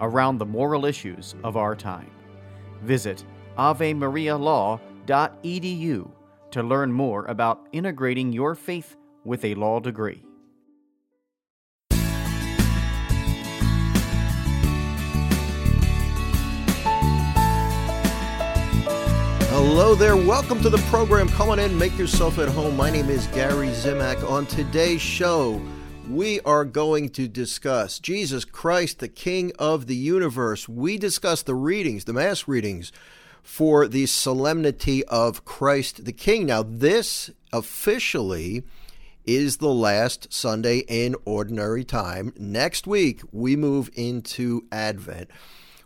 around the moral issues of our time. Visit avemarialaw.edu to learn more about integrating your faith with a law degree. Hello there. Welcome to the program. Come on in, make yourself at home. My name is Gary Zimak. On today's show, we are going to discuss Jesus Christ, the King of the universe. We discuss the readings, the Mass readings for the solemnity of Christ the King. Now, this officially is the last Sunday in ordinary time. Next week, we move into Advent.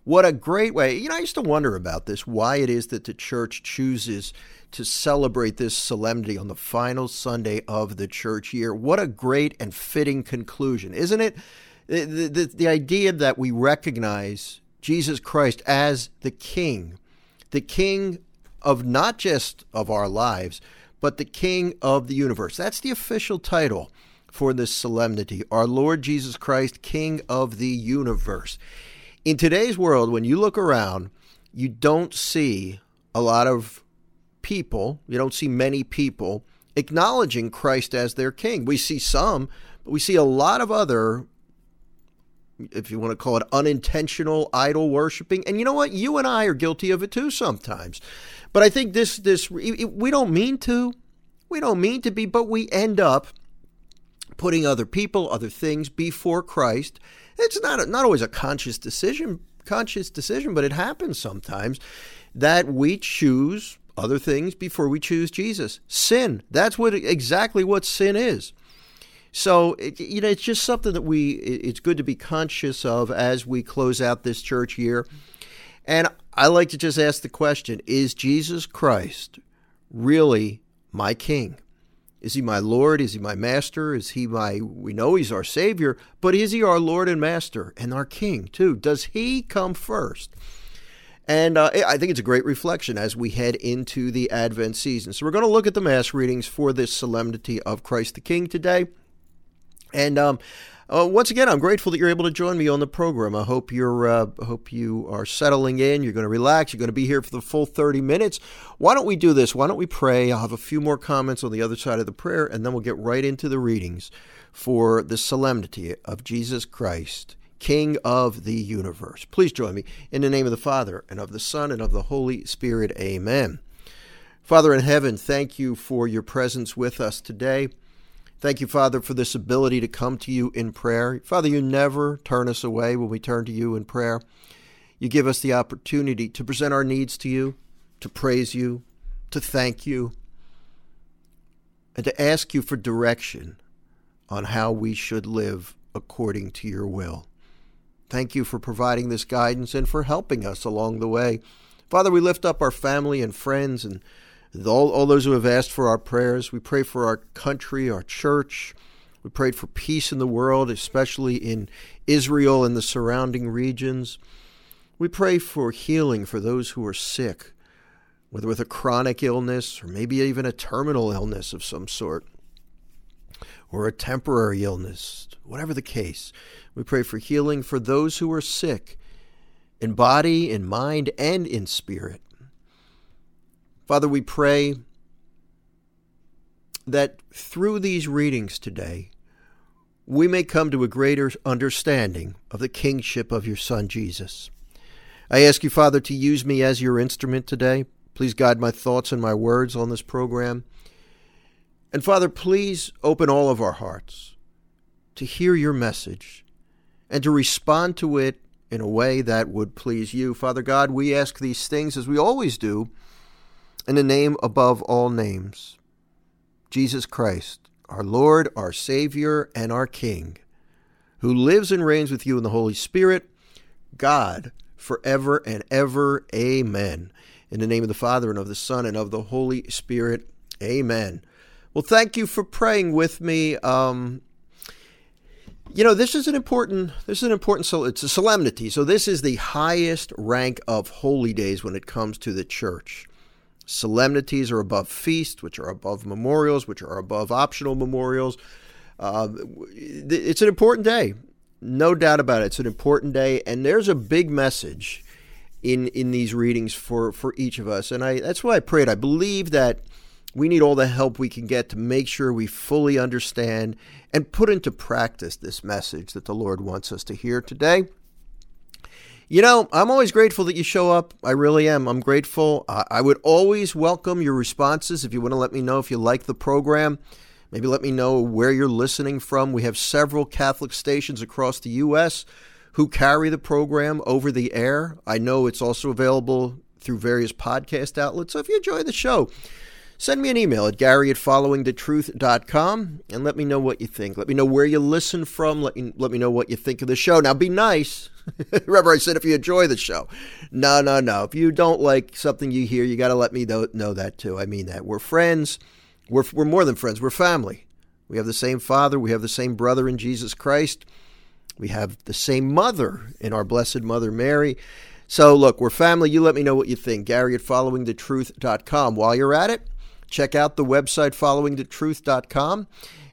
What a great way. You know, I used to wonder about this why it is that the church chooses to celebrate this solemnity on the final Sunday of the church year. What a great and fitting conclusion, isn't it? The, the, the idea that we recognize Jesus Christ as the King, the King of not just of our lives, but the King of the universe. That's the official title for this solemnity. Our Lord Jesus Christ, King of the universe in today's world, when you look around, you don't see a lot of people, you don't see many people acknowledging Christ as their king. We see some, but we see a lot of other, if you want to call it unintentional idol worshiping. And you know what? You and I are guilty of it too sometimes. But I think this, this, we don't mean to. We don't mean to be, but we end up putting other people, other things before Christ it's not a, not always a conscious decision, conscious decision, but it happens sometimes that we choose other things before we choose Jesus. Sin. That's what exactly what sin is. So it, you know, it's just something that we. It's good to be conscious of as we close out this church year. And I like to just ask the question: Is Jesus Christ really my King? Is he my Lord? Is he my master? Is he my, we know he's our Savior, but is he our Lord and Master and our King too? Does he come first? And uh, I think it's a great reflection as we head into the Advent season. So we're going to look at the Mass readings for this solemnity of Christ the King today. And um, uh, once again, I'm grateful that you're able to join me on the program. I hope you're uh, hope you are settling in. You're going to relax. You're going to be here for the full 30 minutes. Why don't we do this? Why don't we pray? I'll have a few more comments on the other side of the prayer, and then we'll get right into the readings for the solemnity of Jesus Christ, King of the universe. Please join me in the name of the Father and of the Son and of the Holy Spirit. Amen. Father in heaven, thank you for your presence with us today. Thank you, Father, for this ability to come to you in prayer. Father, you never turn us away when we turn to you in prayer. You give us the opportunity to present our needs to you, to praise you, to thank you, and to ask you for direction on how we should live according to your will. Thank you for providing this guidance and for helping us along the way. Father, we lift up our family and friends and all, all those who have asked for our prayers. We pray for our country, our church. We prayed for peace in the world, especially in Israel and the surrounding regions. We pray for healing for those who are sick, whether with a chronic illness or maybe even a terminal illness of some sort, or a temporary illness, whatever the case. We pray for healing for those who are sick in body, in mind, and in spirit. Father, we pray that through these readings today, we may come to a greater understanding of the kingship of your Son, Jesus. I ask you, Father, to use me as your instrument today. Please guide my thoughts and my words on this program. And Father, please open all of our hearts to hear your message and to respond to it in a way that would please you. Father God, we ask these things as we always do in the name above all names Jesus Christ, our Lord, our Savior, and our King, who lives and reigns with you in the Holy Spirit, God, forever and ever. Amen. In the name of the Father, and of the Son, and of the Holy Spirit. Amen. Well, thank you for praying with me. Um, you know, this is an important. This is an important. So it's a solemnity. So this is the highest rank of holy days when it comes to the church. Solemnities are above feasts, which are above memorials, which are above optional memorials. Uh, it's an important day, no doubt about it. It's an important day, and there's a big message in in these readings for for each of us. And I that's why I prayed. I believe that we need all the help we can get to make sure we fully understand and put into practice this message that the Lord wants us to hear today. You know, I'm always grateful that you show up. I really am. I'm grateful. I would always welcome your responses if you want to let me know if you like the program. Maybe let me know where you're listening from. We have several Catholic stations across the U.S. who carry the program over the air. I know it's also available through various podcast outlets. So if you enjoy the show, Send me an email at gary at followingthetruth.com and let me know what you think. Let me know where you listen from. Let me, let me know what you think of the show. Now, be nice. Remember, I said if you enjoy the show. No, no, no. If you don't like something you hear, you got to let me know, know that too. I mean that. We're friends. We're, we're more than friends. We're family. We have the same Father. We have the same brother in Jesus Christ. We have the same mother in our Blessed Mother Mary. So, look, we're family. You let me know what you think. Gary at followingthetruth.com. While you're at it, Check out the website followingthetruth.com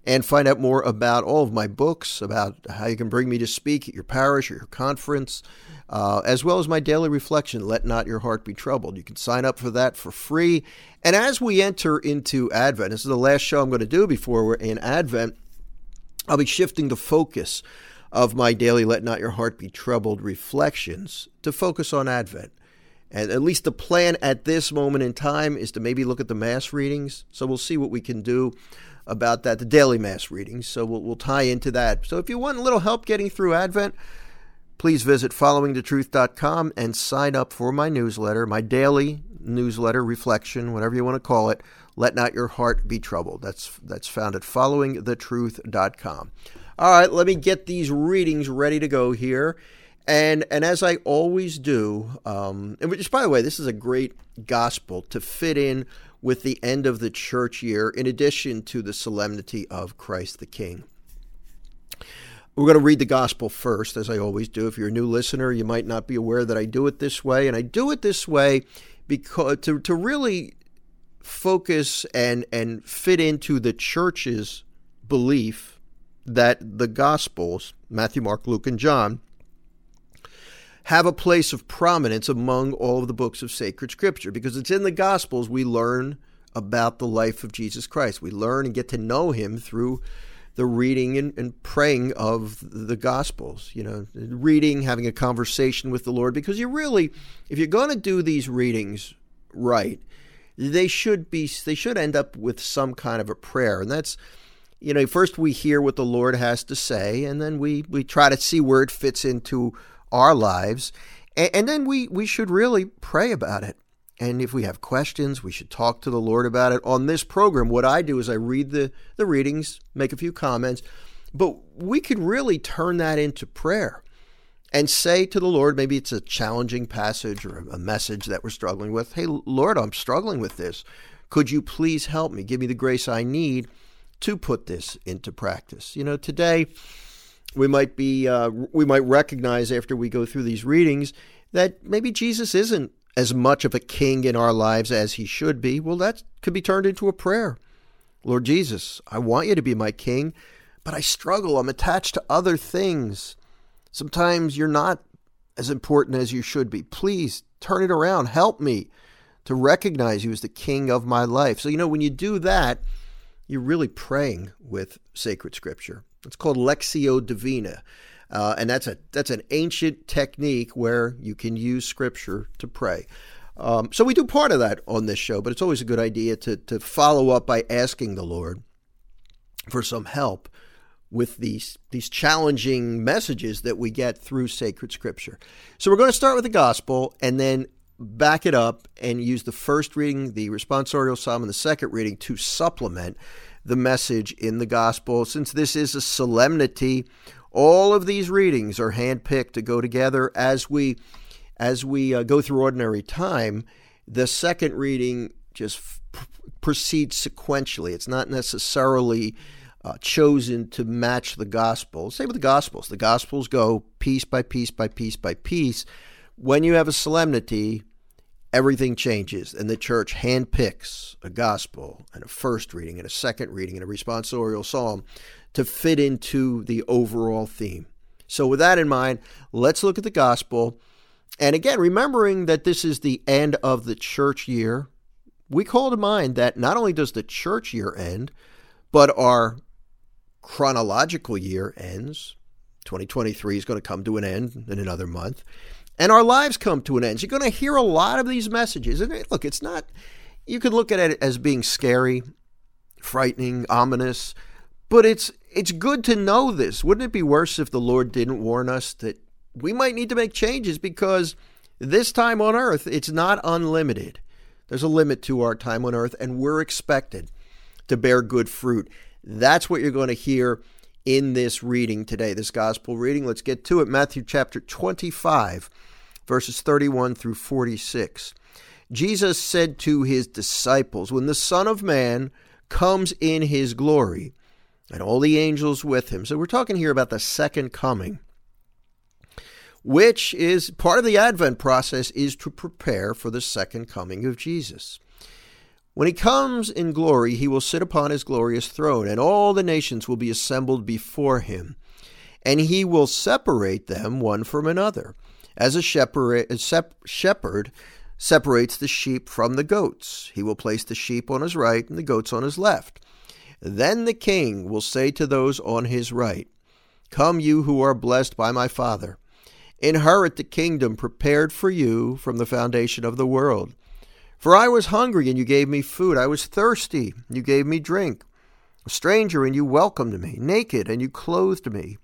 and find out more about all of my books, about how you can bring me to speak at your parish or your conference, uh, as well as my daily reflection, Let Not Your Heart Be Troubled. You can sign up for that for free. And as we enter into Advent, this is the last show I'm going to do before we're in Advent, I'll be shifting the focus of my daily Let Not Your Heart Be Troubled reflections to focus on Advent. And at least the plan at this moment in time is to maybe look at the mass readings. So we'll see what we can do about that, the daily mass readings. So we'll, we'll tie into that. So if you want a little help getting through Advent, please visit followingthetruth.com and sign up for my newsletter, my daily newsletter, reflection, whatever you want to call it. Let not your heart be troubled. That's that's found at followingthetruth.com. All right, let me get these readings ready to go here. And and as I always do, um, and which by the way, this is a great gospel to fit in with the end of the church year, in addition to the solemnity of Christ the King. We're going to read the gospel first, as I always do. If you're a new listener, you might not be aware that I do it this way, and I do it this way because to to really focus and and fit into the church's belief that the gospels, Matthew, Mark, Luke, and John have a place of prominence among all of the books of sacred scripture because it's in the Gospels we learn about the life of Jesus Christ. We learn and get to know him through the reading and, and, praying of the Gospels, you know, reading, having a conversation with the Lord, because you really, if you're going to do these readings right, they should be, they should end up with some kind of a prayer. And that's, you know, first we hear what the Lord has to say, and then we, we try to see where it fits into our lives. And, and then we, we should really pray about it. And if we have questions, we should talk to the Lord about it. On this program, what I do is I read the, the readings, make a few comments, but we could really turn that into prayer and say to the Lord, maybe it's a challenging passage or a message that we're struggling with. Hey, Lord, I'm struggling with this. Could you please help me? Give me the grace I need to put this into practice. You know, today, we might be uh, we might recognize after we go through these readings that maybe Jesus isn't as much of a king in our lives as he should be. Well, that could be turned into a prayer. Lord Jesus, I want you to be my king, but I struggle. I'm attached to other things. Sometimes you're not as important as you should be. Please turn it around. Help me to recognize you as the king of my life. So, you know, when you do that, you're really praying with sacred scripture. It's called Lectio Divina. Uh, and that's a that's an ancient technique where you can use scripture to pray. Um, so we do part of that on this show, but it's always a good idea to to follow up by asking the Lord for some help with these these challenging messages that we get through sacred scripture. So we're going to start with the gospel and then back it up and use the first reading, the responsorial psalm, and the second reading to supplement the message in the gospel. Since this is a solemnity, all of these readings are handpicked to go together as we as we uh, go through ordinary time. The second reading just proceeds sequentially. It's not necessarily uh, chosen to match the gospel. Same with the gospels. The gospels go piece by piece by piece by piece. When you have a solemnity, everything changes, and the church handpicks a gospel and a first reading and a second reading and a responsorial psalm to fit into the overall theme. So, with that in mind, let's look at the gospel. And again, remembering that this is the end of the church year, we call to mind that not only does the church year end, but our chronological year ends. 2023 is going to come to an end in another month. And our lives come to an end. So you're going to hear a lot of these messages. And look, it's not, you could look at it as being scary, frightening, ominous, but it's it's good to know this. Wouldn't it be worse if the Lord didn't warn us that we might need to make changes because this time on earth, it's not unlimited. There's a limit to our time on earth, and we're expected to bear good fruit. That's what you're going to hear in this reading today, this gospel reading. Let's get to it. Matthew chapter 25, verses 31 through 46. Jesus said to his disciples, When the Son of Man comes in his glory, and all the angels with him. So we're talking here about the second coming, which is part of the Advent process, is to prepare for the second coming of Jesus. When he comes in glory, he will sit upon his glorious throne, and all the nations will be assembled before him. And he will separate them one from another, as a shepherd, separates the sheep from the goats. He will place the sheep on his right and the goats on his left. Then the king will say to those on his right, Come, you who are blessed by my Father, inherit the kingdom prepared for you from the foundation of the world. For I was hungry, and you gave me food. I was thirsty, and you gave me drink. A stranger, and you welcomed me. Naked, and you clothed me.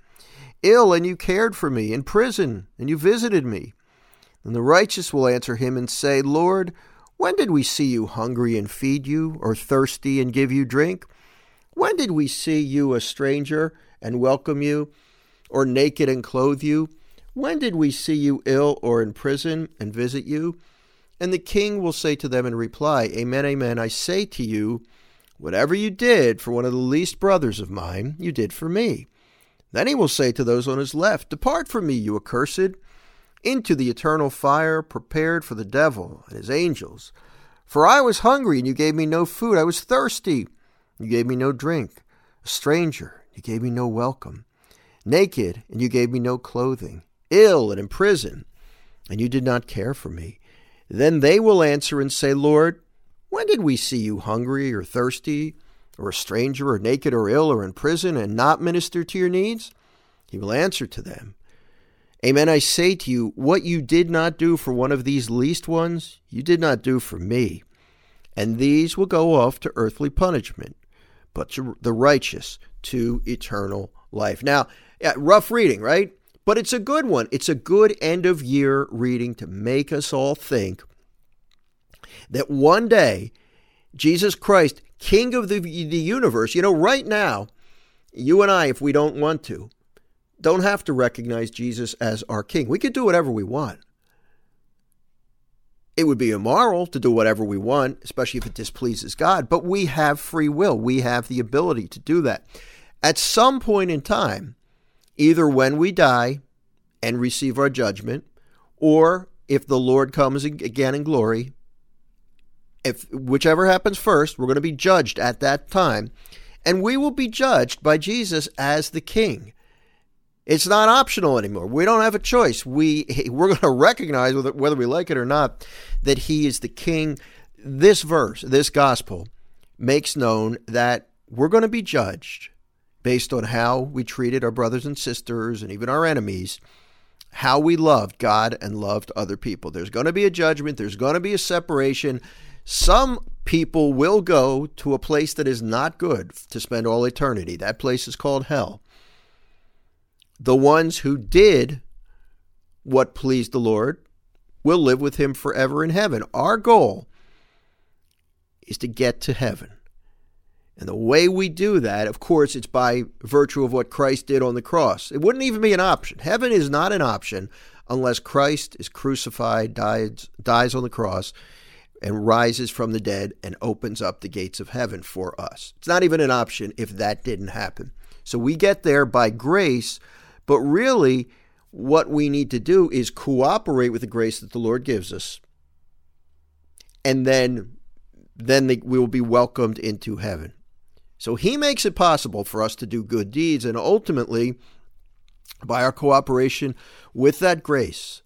Ill, and you cared for me. In prison, and you visited me. And the righteous will answer him and say, Lord, when did we see you hungry and feed you, or thirsty and give you drink? When did we see you a stranger and welcome you, or naked and clothe you? When did we see you ill or in prison and visit you? And the king will say to them in reply, Amen, amen, I say to you, whatever you did for one of the least brothers of mine, you did for me. Then he will say to those on his left, Depart from me, you accursed, into the eternal fire prepared for the devil and his angels. For I was hungry, and you gave me no food. I was thirsty, you gave me no drink. A stranger, you gave me no welcome. Naked, and you gave me no clothing. Ill and in prison, and you did not care for me. Then they will answer and say, Lord, when did we see you hungry or thirsty, or a stranger, or naked, or ill, or in prison, and not minister to your needs? He will answer to them, Amen, I say to you, what you did not do for one of these least ones, you did not do for me. And these will go off to earthly punishment, but to the righteous to eternal life. Now, rough reading, right? But it's a good one. It's a good end of year reading to make us all think that one day Jesus Christ, King of the, the universe, you know, right now, you and I, if we don't want to, don't have to recognize Jesus as our King. We could do whatever we want. It would be immoral to do whatever we want, especially if it displeases God, but we have free will. We have the ability to do that. At some point in time, either when we die and receive our judgment, or if the Lord comes again in glory, if whichever happens first, we're going to be judged at that time, and we will be judged by Jesus as the King. It's not optional anymore. We don't have a choice. We we're going to recognize whether, whether we like it or not that He is the King. This verse, this gospel, makes known that we're going to be judged based on how we treated our brothers and sisters and even our enemies, how we loved God and loved other people. There's going to be a judgment, there's going to be a separation. Some people will go to a place that is not good to spend all eternity. That place is called hell. The ones who did what pleased the Lord will live with him forever in heaven. Our goal is to get to heaven. And the way we do that, of course, it's by virtue of what Christ did on the cross. It wouldn't even be an option. Heaven is not an option unless Christ is crucified, dies, dies on the cross, and rises from the dead and opens up the gates of heaven for us. It's not even an option if that didn't happen. So we get there by grace, but really, what we need to do is cooperate with the grace that the Lord gives us. And then then we will be welcomed into heaven. So he makes it possible for us to do good deeds and ultimately by our cooperation with that grace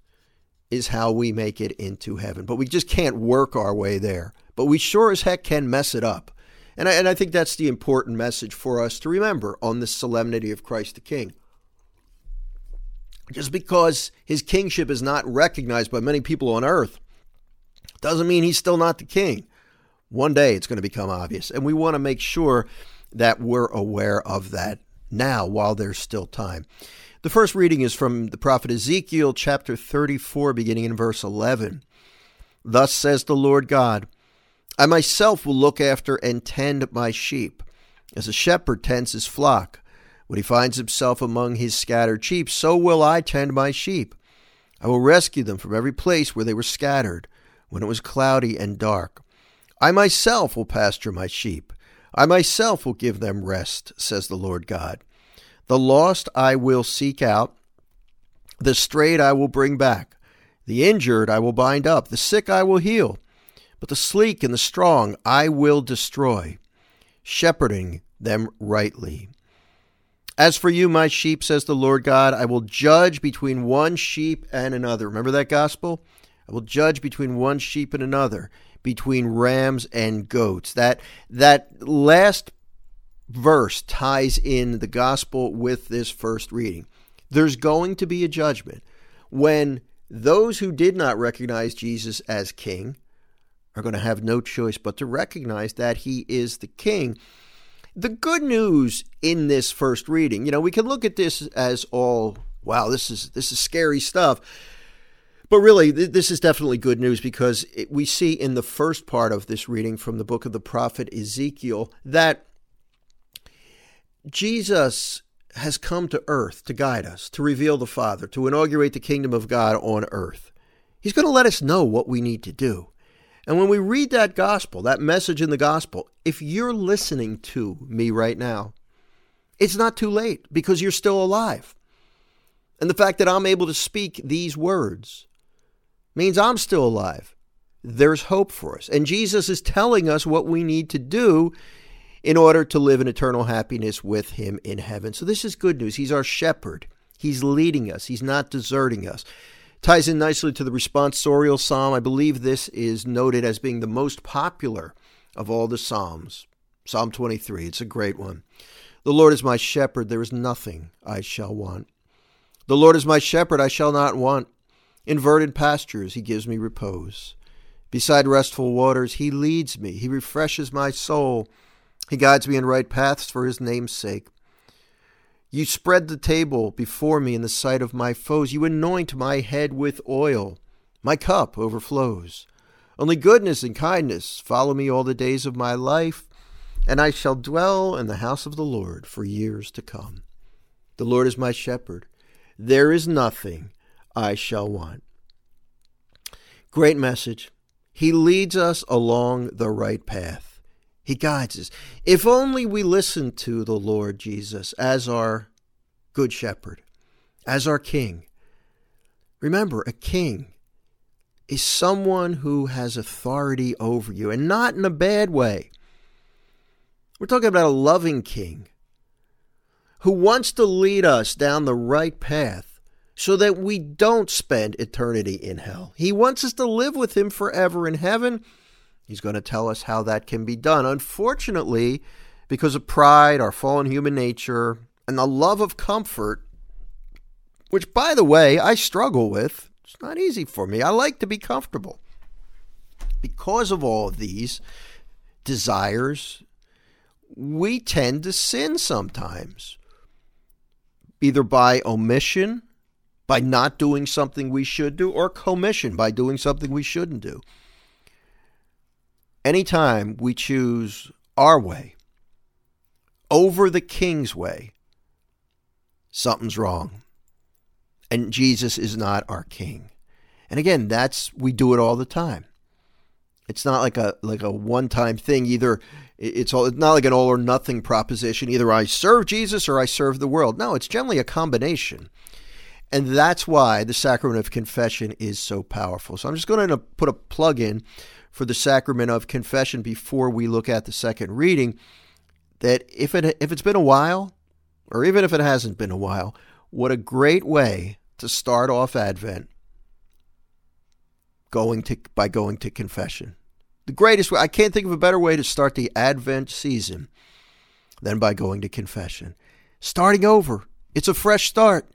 is how we make it into heaven. But we just can't work our way there. But we sure as heck can mess it up. And I, and I think that's the important message for us to remember on the solemnity of Christ the King. Just because his kingship is not recognized by many people on earth doesn't mean he's still not the king. One day it's going to become obvious. And we want to make sure that we're aware of that now while there's still time. The first reading is from the prophet Ezekiel, chapter 34, beginning in verse 11. Thus says the Lord God I myself will look after and tend my sheep, as a shepherd tends his flock. When he finds himself among his scattered sheep, so will I tend my sheep. I will rescue them from every place where they were scattered, when it was cloudy and dark. I myself will pasture my sheep. I myself will give them rest, says the Lord God. The lost I will seek out, the strayed I will bring back, the injured I will bind up, the sick I will heal, but the sleek and the strong I will destroy, shepherding them rightly. As for you, my sheep, says the Lord God, I will judge between one sheep and another. Remember that gospel? I will judge between one sheep and another, between rams and goats. That that last verse ties in the gospel with this first reading. There's going to be a judgment when those who did not recognize Jesus as king are going to have no choice but to recognize that he is the king. The good news in this first reading, you know, we can look at this as all wow, this is this is scary stuff. But really, this is definitely good news because we see in the first part of this reading from the book of the prophet Ezekiel that Jesus has come to earth to guide us, to reveal the Father, to inaugurate the kingdom of God on earth. He's going to let us know what we need to do. And when we read that gospel, that message in the gospel, if you're listening to me right now, it's not too late because you're still alive. And the fact that I'm able to speak these words means I'm still alive. There's hope for us. And Jesus is telling us what we need to do in order to live in eternal happiness with Him in heaven. So this is good news. He's our shepherd, He's leading us, He's not deserting us. Ties in nicely to the responsorial psalm. I believe this is noted as being the most popular of all the psalms. Psalm 23. It's a great one. The Lord is my shepherd, there is nothing I shall want. The Lord is my shepherd, I shall not want. In verdant pastures he gives me repose. Beside restful waters he leads me. He refreshes my soul. He guides me in right paths for his name's sake. You spread the table before me in the sight of my foes. You anoint my head with oil. My cup overflows. Only goodness and kindness follow me all the days of my life, and I shall dwell in the house of the Lord for years to come. The Lord is my shepherd. There is nothing I shall want. Great message. He leads us along the right path. He guides us. If only we listen to the Lord Jesus as our good shepherd, as our king. Remember, a king is someone who has authority over you, and not in a bad way. We're talking about a loving king who wants to lead us down the right path so that we don't spend eternity in hell. He wants us to live with Him forever in heaven. He's going to tell us how that can be done. Unfortunately, because of pride, our fallen human nature, and the love of comfort, which, by the way, I struggle with. It's not easy for me. I like to be comfortable. Because of all of these desires, we tend to sin sometimes, either by omission, by not doing something we should do, or commission, by doing something we shouldn't do. Anytime we choose our way over the king's way, something's wrong. And Jesus is not our king. And again, that's we do it all the time. It's not like a like a one-time thing either it's all it's not like an all or nothing proposition either I serve Jesus or I serve the world. No, it's generally a combination. And that's why the sacrament of confession is so powerful. So I'm just going to put a plug in for the sacrament of confession before we look at the second reading that if it if it's been a while or even if it hasn't been a while, what a great way to start off Advent going to by going to confession. The greatest way I can't think of a better way to start the Advent season than by going to confession. Starting over. It's a fresh start.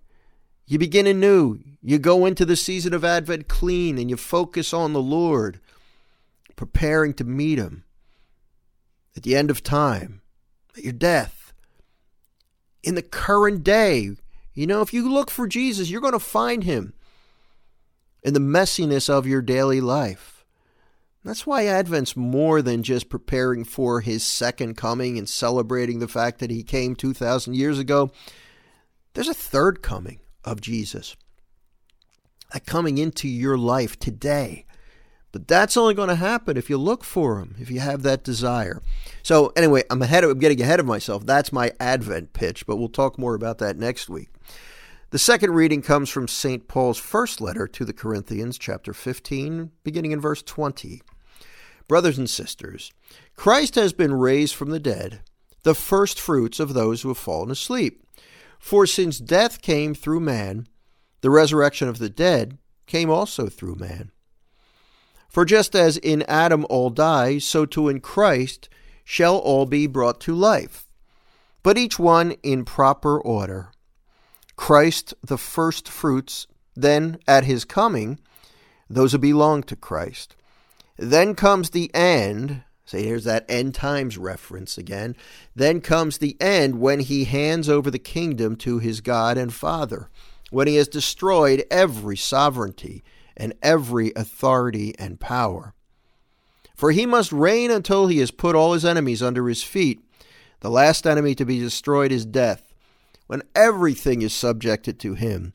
You begin anew. You go into the season of Advent clean and you focus on the Lord, preparing to meet Him at the end of time, at your death, in the current day. You know, if you look for Jesus, you're going to find Him in the messiness of your daily life. That's why Advent's more than just preparing for his second coming and celebrating the fact that he came 2,000 years ago. There's a third coming of Jesus. That coming into your life today. But that's only going to happen if you look for him, if you have that desire. So anyway, I'm ahead of I'm getting ahead of myself. That's my Advent pitch, but we'll talk more about that next week. The second reading comes from St. Paul's first letter to the Corinthians, chapter 15, beginning in verse 20. Brothers and sisters, Christ has been raised from the dead, the first fruits of those who have fallen asleep. For since death came through man, the resurrection of the dead came also through man. For just as in Adam all die, so too in Christ shall all be brought to life, but each one in proper order. Christ the first fruits, then at his coming, those who belong to Christ. Then comes the end, Say, here's that end times reference again. Then comes the end when he hands over the kingdom to his God and Father, when he has destroyed every sovereignty and every authority and power. For he must reign until he has put all his enemies under his feet. The last enemy to be destroyed is death, when everything is subjected to him.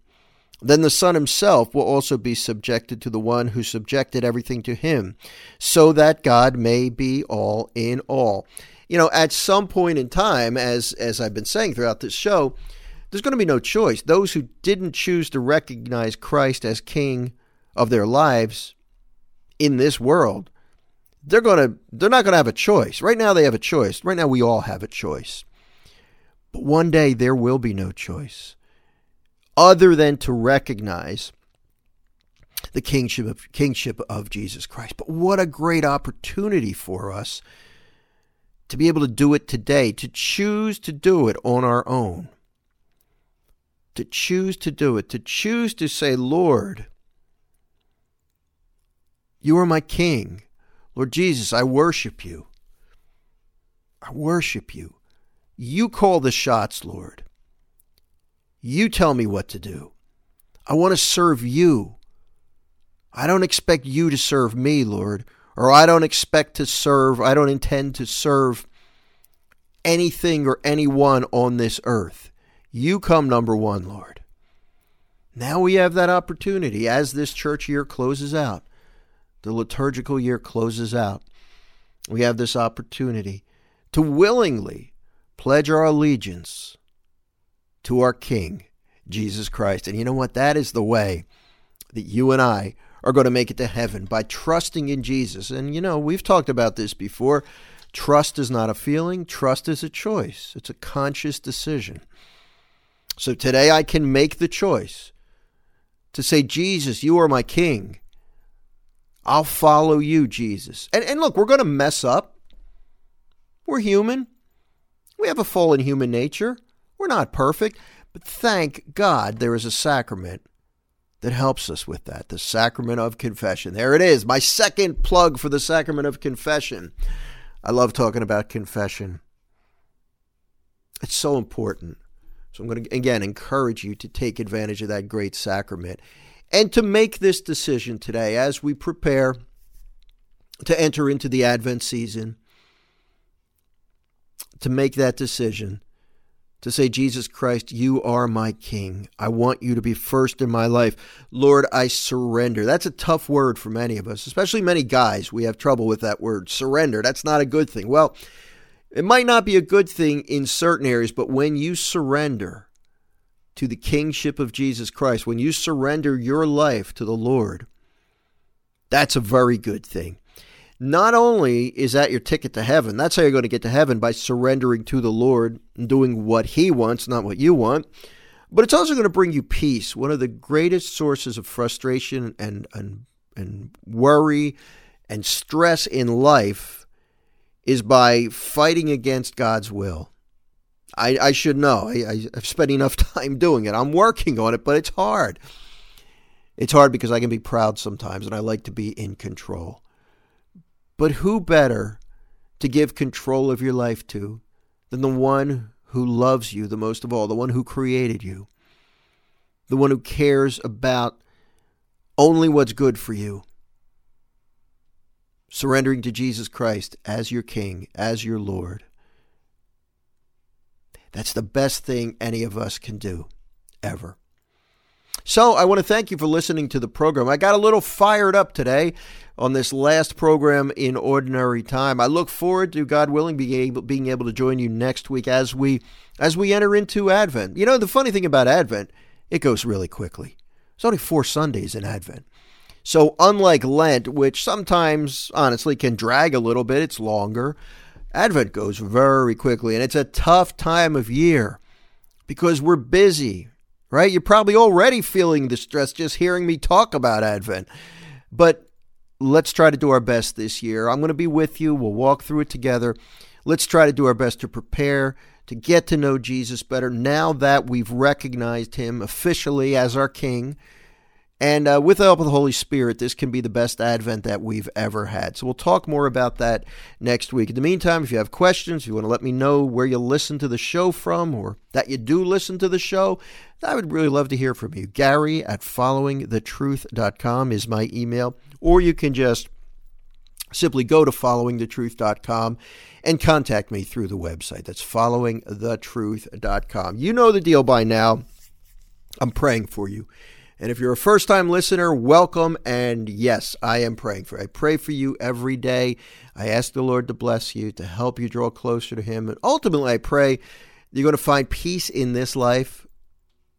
Then the Son himself will also be subjected to the one who subjected everything to him, so that God may be all in all. You know, at some point in time, as, as I've been saying throughout this show, there's going to be no choice. Those who didn't choose to recognize Christ as King of their lives in this world, they're going to they're not going to have a choice. Right now they have a choice. Right now we all have a choice. But one day there will be no choice other than to recognize the kingship of, kingship of Jesus Christ. But what a great opportunity for us to be able to do it today, to choose to do it on our own. To choose to do it, to choose to say, Lord, you are my King. Lord Jesus, I worship you. I worship you. You call the shots, Lord. You tell me what to do. I want to serve you. I don't expect you to serve me, Lord, or I don't expect to serve, I don't intend to serve anything or anyone on this earth. You come number one, Lord. Now we have that opportunity as this church year closes out, the liturgical year closes out. We have this opportunity to willingly pledge our allegiance to our King, Jesus Christ. And you know what? That is the way that you and I are going to make it to heaven by trusting in Jesus. And you know, we've talked about this before. Trust is not a feeling, trust is a choice, it's a conscious decision. So today I can make the choice to say, Jesus, you are my King. I'll follow you, Jesus. And, and look, we're going to mess up. We're human. We have a fallen human nature. We're not perfect, but thank God there is a sacrament that helps us with that the sacrament of confession. There it is, my second plug for the sacrament of confession. I love talking about confession, it's so important. So I'm going to again encourage you to take advantage of that great sacrament and to make this decision today as we prepare to enter into the Advent season, to make that decision to say, Jesus Christ, you are my King. I want you to be first in my life. Lord, I surrender. That's a tough word for many of us, especially many guys. We have trouble with that word, surrender. That's not a good thing. Well, it might not be a good thing in certain areas, but when you surrender to the kingship of Jesus Christ, when you surrender your life to the Lord, that's a very good thing. Not only is that your ticket to heaven, that's how you're going to get to heaven by surrendering to the Lord and doing what He wants, not what you want, but it's also going to bring you peace. One of the greatest sources of frustration and, and, and worry and stress in life is by fighting against God's will. I, I should know. I, I've spent enough time doing it. I'm working on it, but it's hard. It's hard because I can be proud sometimes and I like to be in control. But who better to give control of your life to than the one who loves you the most of all, the one who created you, the one who cares about only what's good for you? Surrendering to Jesus Christ as your King, as your Lord. That's the best thing any of us can do, ever. So I want to thank you for listening to the program. I got a little fired up today on this last program in ordinary time. I look forward to God willing being able, being able to join you next week as we as we enter into Advent. You know the funny thing about Advent, it goes really quickly. There's only four Sundays in Advent. So unlike Lent, which sometimes honestly can drag a little bit, it's longer. Advent goes very quickly and it's a tough time of year because we're busy right? You're probably already feeling the stress just hearing me talk about Advent. But let's try to do our best this year. I'm going to be with you. We'll walk through it together. Let's try to do our best to prepare to get to know Jesus better now that we've recognized him officially as our King and uh, with the help of the Holy Spirit, this can be the best Advent that we've ever had. So we'll talk more about that next week. In the meantime, if you have questions, if you want to let me know where you listen to the show from or that you do listen to the show, I would really love to hear from you. Gary at followingthetruth.com is my email, or you can just simply go to followingthetruth.com and contact me through the website. That's followingthetruth.com. You know the deal by now. I'm praying for you. And if you're a first time listener, welcome. And yes, I am praying for you. I pray for you every day. I ask the Lord to bless you, to help you draw closer to Him. And ultimately, I pray you're going to find peace in this life,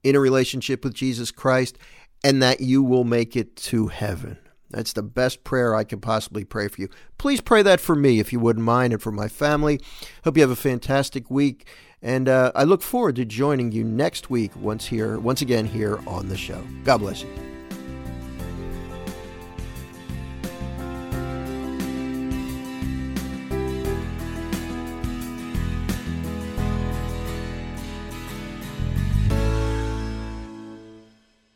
in a relationship with Jesus Christ, and that you will make it to heaven. That's the best prayer I can possibly pray for you. Please pray that for me if you wouldn't mind and for my family. Hope you have a fantastic week. And uh, I look forward to joining you next week once here, once again here on the show. God bless you.